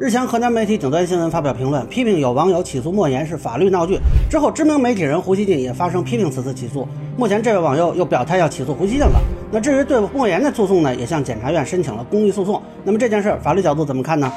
日前，河南媒体顶端新闻发表评论，批评有网友起诉莫言是法律闹剧。之后，知名媒体人胡锡进也发声批评此次起诉。目前，这位网友又表态要起诉胡锡进了。那至于对莫言的诉讼呢，也向检察院申请了公益诉讼。那么这件事法律角度怎么看呢？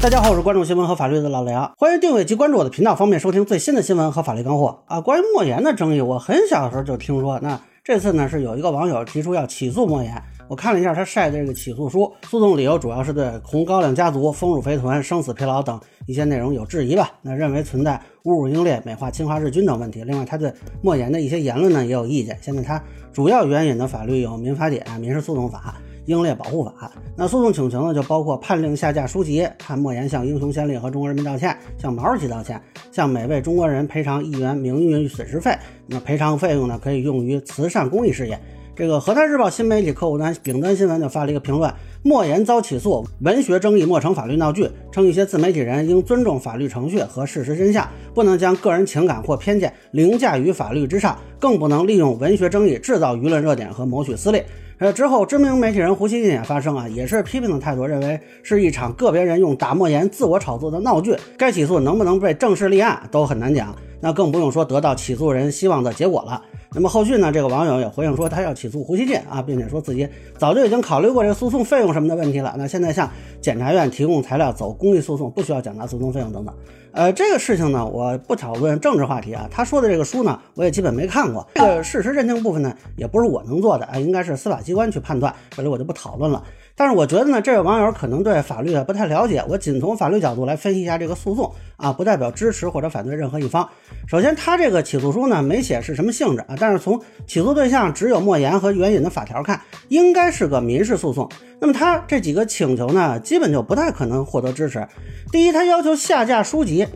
大家好，我是关注新闻和法律的老梁，欢迎订阅及关注我的频道，方便收听最新的新闻和法律干货啊。关于莫言的争议，我很小的时候就听说。那这次呢，是有一个网友提出要起诉莫言。我看了一下他晒的这个起诉书，诉讼理由主要是对红高粱家族、丰乳肥臀、生死疲劳等一些内容有质疑吧。那认为存在侮辱英烈、美化侵华日军等问题。另外，他对莫言的一些言论呢也有意见。现在他主要援引的法律有《民法典》《民事诉讼法》。英烈保护法，那诉讼请求呢，就包括判令下架书籍，判莫言向英雄先烈和中国人民道歉，向毛主席道歉，向每位中国人赔偿一元名誉损失费。那赔偿费用呢，可以用于慈善公益事业。这个河南日报新媒体客户端顶端新闻就发了一个评论：莫言遭起诉，文学争议莫成法律闹剧，称一些自媒体人应尊重法律程序和事实真相，不能将个人情感或偏见凌驾于法律之上，更不能利用文学争议制造舆论热点和谋取私利。呃，之后知名媒体人胡锡进也发声啊，也是批评的态度，认为是一场个别人用打莫言自我炒作的闹剧，该起诉能不能被正式立案都很难讲，那更不用说得到起诉人希望的结果了。那么后续呢？这个网友也回应说，他要起诉胡锡进啊，并且说自己早就已经考虑过这个诉讼费用什么的问题了。那现在向检察院提供材料走公益诉讼，不需要缴纳诉讼费用等等。呃，这个事情呢，我不讨论政治话题啊。他说的这个书呢，我也基本没看过。这个事实认定部分呢，也不是我能做的啊，应该是司法机关去判断。这里我就不讨论了。但是我觉得呢，这位网友可能对法律不太了解。我仅从法律角度来分析一下这个诉讼啊，不代表支持或者反对任何一方。首先，他这个起诉书呢没写是什么性质啊，但是从起诉对象只有莫言和援引的法条看，应该是个民事诉讼。那么他这几个请求呢，基本就不太可能获得支持。第一，他要求下架书籍，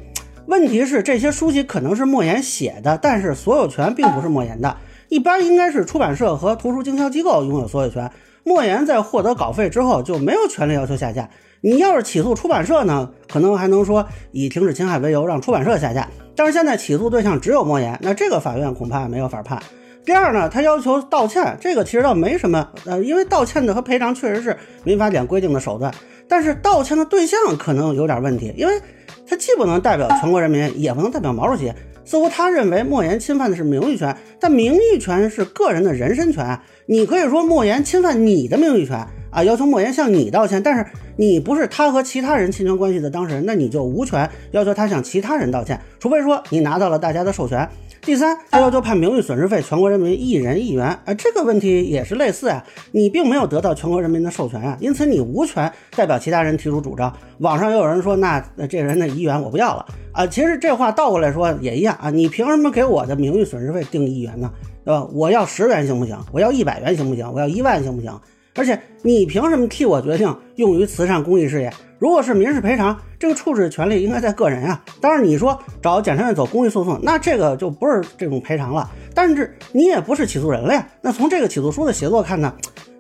问题是这些书籍可能是莫言写的，但是所有权并不是莫言的，一般应该是出版社和图书经销机构拥有所有权。莫言在获得稿费之后就没有权利要求下架。你要是起诉出版社呢，可能还能说以停止侵害为由让出版社下架。但是现在起诉对象只有莫言，那这个法院恐怕没有法判。第二呢，他要求道歉，这个其实倒没什么，呃，因为道歉的和赔偿确实是民法典规定的手段。但是道歉的对象可能有点问题，因为他既不能代表全国人民，也不能代表毛主席。似乎他认为莫言侵犯的是名誉权，但名誉权是个人的人身权。你可以说莫言侵犯你的名誉权啊，要求莫言向你道歉，但是你不是他和其他人侵权关系的当事人，那你就无权要求他向其他人道歉，除非说你拿到了大家的授权。第三，他要求判名誉损失费全国人民一人一元，啊，这个问题也是类似啊，你并没有得到全国人民的授权啊，因此你无权代表其他人提出主张。网上也有人说，那那这人的一元我不要了啊，其实这话倒过来说也一样啊，你凭什么给我的名誉损失费定一元呢？对吧？我要十元行不行？我要一百元行不行？我要一万行不行？而且你凭什么替我决定用于慈善公益事业？如果是民事赔偿，这个处置权利应该在个人啊。当然你说找检察院走公益诉讼，那这个就不是这种赔偿了。但是你也不是起诉人了呀。那从这个起诉书的写作看呢，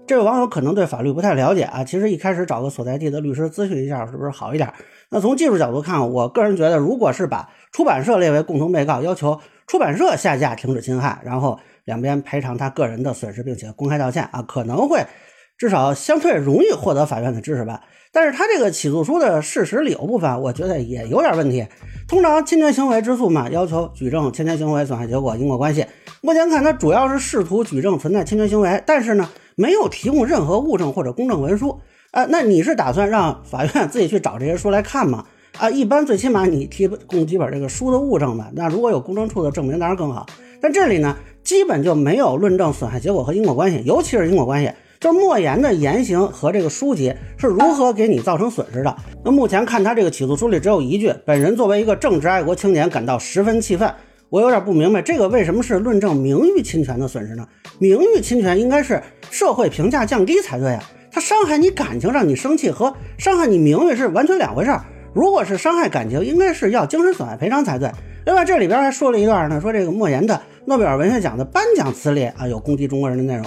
这位网友可能对法律不太了解啊。其实一开始找个所在地的律师咨询一下，是不是好一点？那从技术角度看，我个人觉得，如果是把出版社列为共同被告，要求出版社下架、停止侵害，然后两边赔偿他个人的损失，并且公开道歉啊，可能会。至少相对容易获得法院的支持吧，但是他这个起诉书的事实理由部分，我觉得也有点问题。通常侵权行为之诉嘛，要求举证侵权行为损害结果因果关系。目前看，他主要是试图举证存在侵权行为，但是呢，没有提供任何物证或者公证文书。啊，那你是打算让法院自己去找这些书来看吗？啊，一般最起码你提供几本这个书的物证吧。那如果有公证处的证明，当然更好。但这里呢，基本就没有论证损害结果和因果关系，尤其是因果关系。就莫言的言行和这个书籍是如何给你造成损失的？那目前看他这个起诉书里只有一句：“本人作为一个正直爱国青年，感到十分气愤。”我有点不明白，这个为什么是论证名誉侵权的损失呢？名誉侵权应该是社会评价降低才对啊！他伤害你感情，让你生气，和伤害你名誉是完全两回事儿。如果是伤害感情，应该是要精神损害赔偿才对。另外，这里边还说了一段呢，说这个莫言的诺贝尔文学奖的颁奖词里啊，有攻击中国人的内容。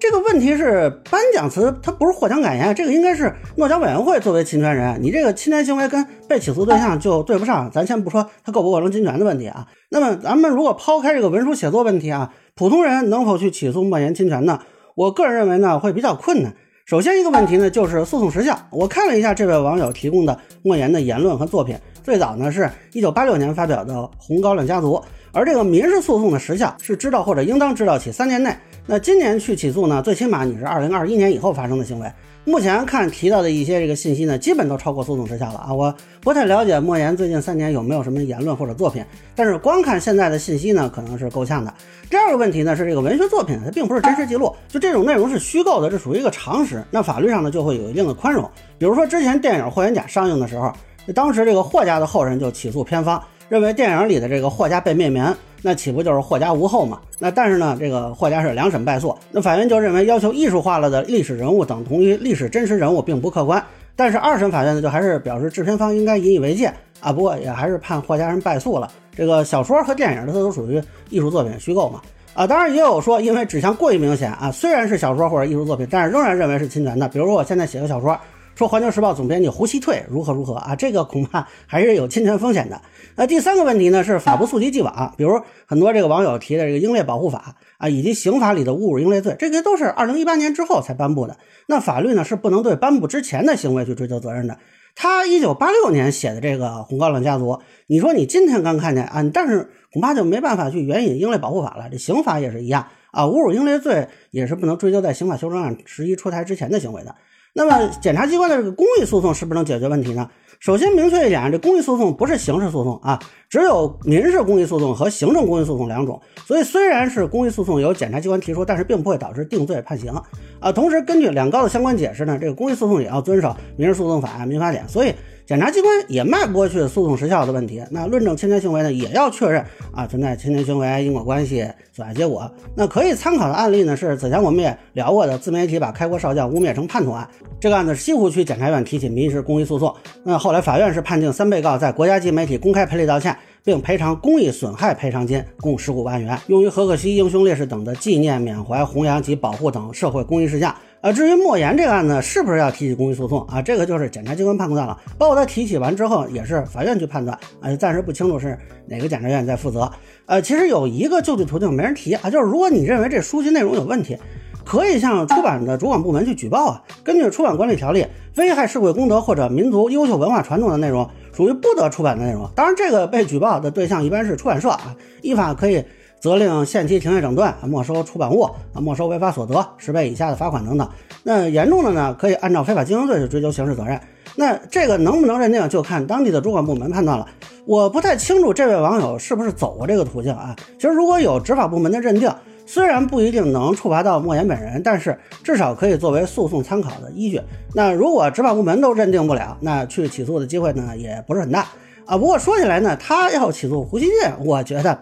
这个问题是颁奖词，它不是获奖感言，这个应该是诺奖委员会作为侵权人，你这个侵权行为跟被起诉对象就对不上。咱先不说他构不构成侵权的问题啊，那么咱们如果抛开这个文书写作问题啊，普通人能否去起诉莫言侵权呢？我个人认为呢，会比较困难。首先一个问题呢，就是诉讼时效。我看了一下这位网友提供的莫言的言论和作品，最早呢是一九八六年发表的《红高粱家族》，而这个民事诉讼的时效是知道或者应当知道起三年内。那今年去起诉呢，最起码你是二零二一年以后发生的行为。目前看提到的一些这个信息呢，基本都超过诉讼时效了啊！我不太了解莫言最近三年有没有什么言论或者作品，但是光看现在的信息呢，可能是够呛的。第二个问题呢是这个文学作品它并不是真实记录，就这种内容是虚构的，这属于一个常识。那法律上呢就会有一定的宽容。比如说之前电影《霍元甲》上映的时候，当时这个霍家的后人就起诉片方，认为电影里的这个霍家被灭门。那岂不就是霍家无后嘛？那但是呢，这个霍家是两审败诉，那法院就认为要求艺术化了的历史人物等同于历史真实人物，并不客观。但是二审法院呢，就还是表示制片方应该引以为戒啊。不过也还是判霍家人败诉了。这个小说和电影它都属于艺术作品虚构嘛？啊，当然也有说因为指向过于明显啊，虽然是小说或者艺术作品，但是仍然认为是侵权的。比如说我现在写个小说。说《环球时报》总编辑胡锡退如何如何啊？这个恐怕还是有侵权风险的。那第三个问题呢，是法不溯及既往，比如很多这个网友提的这个英烈保护法啊，以及刑法里的侮辱英烈罪，这些都是二零一八年之后才颁布的。那法律呢是不能对颁布之前的行为去追究责任的。他一九八六年写的这个《红高粱家族》，你说你今天刚看见啊，但是恐怕就没办法去援引英烈保护法了。这刑法也是一样啊，侮辱英烈罪也是不能追究在刑法修正案十一出台之前的行为的。那么，检察机关的这个公益诉讼是不是能解决问题呢？首先明确一点，这公益诉讼不是刑事诉讼啊，只有民事公益诉讼和行政公益诉讼两种。所以，虽然是公益诉讼由检察机关提出，但是并不会导致定罪判刑啊。同时，根据两高的相关解释呢，这个公益诉讼也要遵守民事诉讼法、民法典。所以。检察机关也迈不过去诉讼时效的问题，那论证侵权行为呢，也要确认啊存在侵权行为因果关系损害结果。那可以参考的案例呢，是此前我们也聊过的自媒体把开国少将污蔑成叛徒案。这个案子西湖区检察院提起民事公益诉讼，那后来法院是判定三被告在国家级媒体公开赔礼道歉，并赔偿公益损害赔偿金共十五万元，用于何可西英雄烈士等的纪念、缅怀、弘扬及保护等社会公益事项。啊，至于莫言这个案子是不是要提起公益诉讼啊？这个就是检察机关判断了。包括他提起完之后，也是法院去判断啊，暂时不清楚是哪个检察院在负责。呃，其实有一个救济途径没人提啊，就是如果你认为这书籍内容有问题，可以向出版的主管部门去举报啊。根据出版管理条例，危害社会公德或者民族优秀文化传统的内容属于不得出版的内容。当然，这个被举报的对象一般是出版社啊，依法可以。责令限期停业整顿，没收出版物，没收违法所得，十倍以下的罚款等等。那严重的呢，可以按照非法经营罪去追究刑事责任。那这个能不能认定，就看当地的主管部门判断了。我不太清楚这位网友是不是走过这个途径啊？其实如果有执法部门的认定，虽然不一定能处罚到莫言本人，但是至少可以作为诉讼参考的依据。那如果执法部门都认定不了，那去起诉的机会呢，也不是很大啊。不过说起来呢，他要起诉胡锡进，我觉得。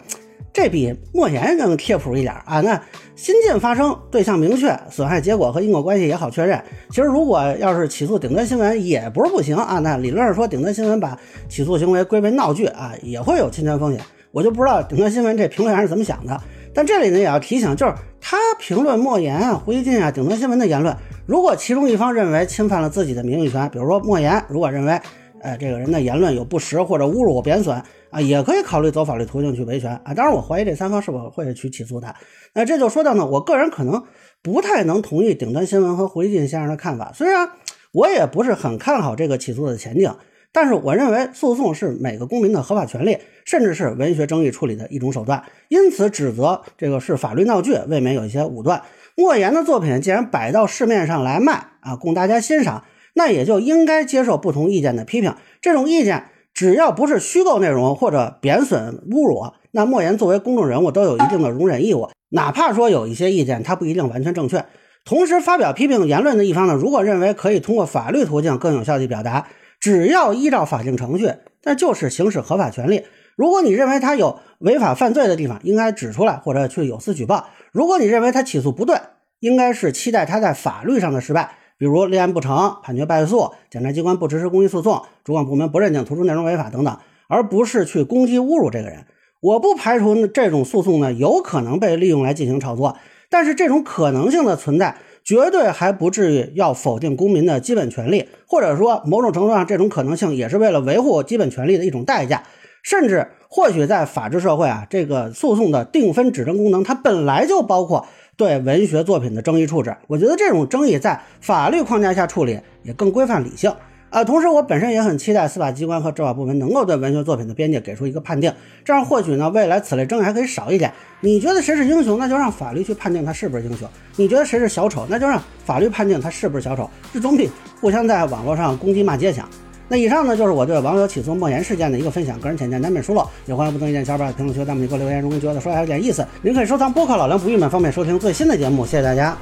这比莫言更贴谱一点啊！那新近发生，对象明确，损害结果和因果关系也好确认。其实如果要是起诉顶端新闻，也不是不行啊。那理论上说，顶端新闻把起诉行为归为闹剧啊，也会有侵权风险。我就不知道顶端新闻这评论员是怎么想的。但这里呢，也要提醒，就是他评论莫言啊、胡锡进啊、顶端新闻的言论，如果其中一方认为侵犯了自己的名誉权，比如说莫言如果认为，哎，这个人的言论有不实或者侮辱、我贬损。啊，也可以考虑走法律途径去维权啊。当然，我怀疑这三方是否会去起诉他。那这就说到呢，我个人可能不太能同意顶端新闻和胡锡进先生的看法。虽然我也不是很看好这个起诉的前景，但是我认为诉讼是每个公民的合法权利，甚至是文学争议处理的一种手段。因此，指责这个是法律闹剧，未免有一些武断。莫言的作品既然摆到市面上来卖啊，供大家欣赏，那也就应该接受不同意见的批评。这种意见。只要不是虚构内容或者贬损侮辱，那莫言作为公众人物都有一定的容忍义务。哪怕说有一些意见他不一定完全正确，同时发表批评言论的一方呢，如果认为可以通过法律途径更有效地表达，只要依照法定程序，那就是行使合法权利。如果你认为他有违法犯罪的地方，应该指出来或者去有司举报。如果你认为他起诉不对，应该是期待他在法律上的失败。比如立案不成、判决败诉、检察机关不支持公益诉讼、主管部门不认定图书内容违法等等，而不是去攻击侮辱这个人。我不排除这种诉讼呢有可能被利用来进行炒作，但是这种可能性的存在，绝对还不至于要否定公民的基本权利，或者说某种程度上这种可能性也是为了维护基本权利的一种代价。甚至或许在法治社会啊，这个诉讼的定分指证功能它本来就包括。对文学作品的争议处置。我觉得这种争议在法律框架下处理也更规范理性。啊，同时我本身也很期待司法机关和执法部门能够对文学作品的边界给出一个判定，这样或许呢，未来此类争议还可以少一点。你觉得谁是英雄，那就让法律去判定他是不是英雄；你觉得谁是小丑，那就让法律判定他是不是小丑。这总比互相在网络上攻击骂街强。那以上呢，就是我对网友起诉莫言事件的一个分享，个人浅见难免疏漏，也欢迎不同意见小伙伴评论区、弹幕里给我留言。如果觉得说还有点意思，您可以收藏播客老梁不郁闷，方便收听最新的节目。谢谢大家。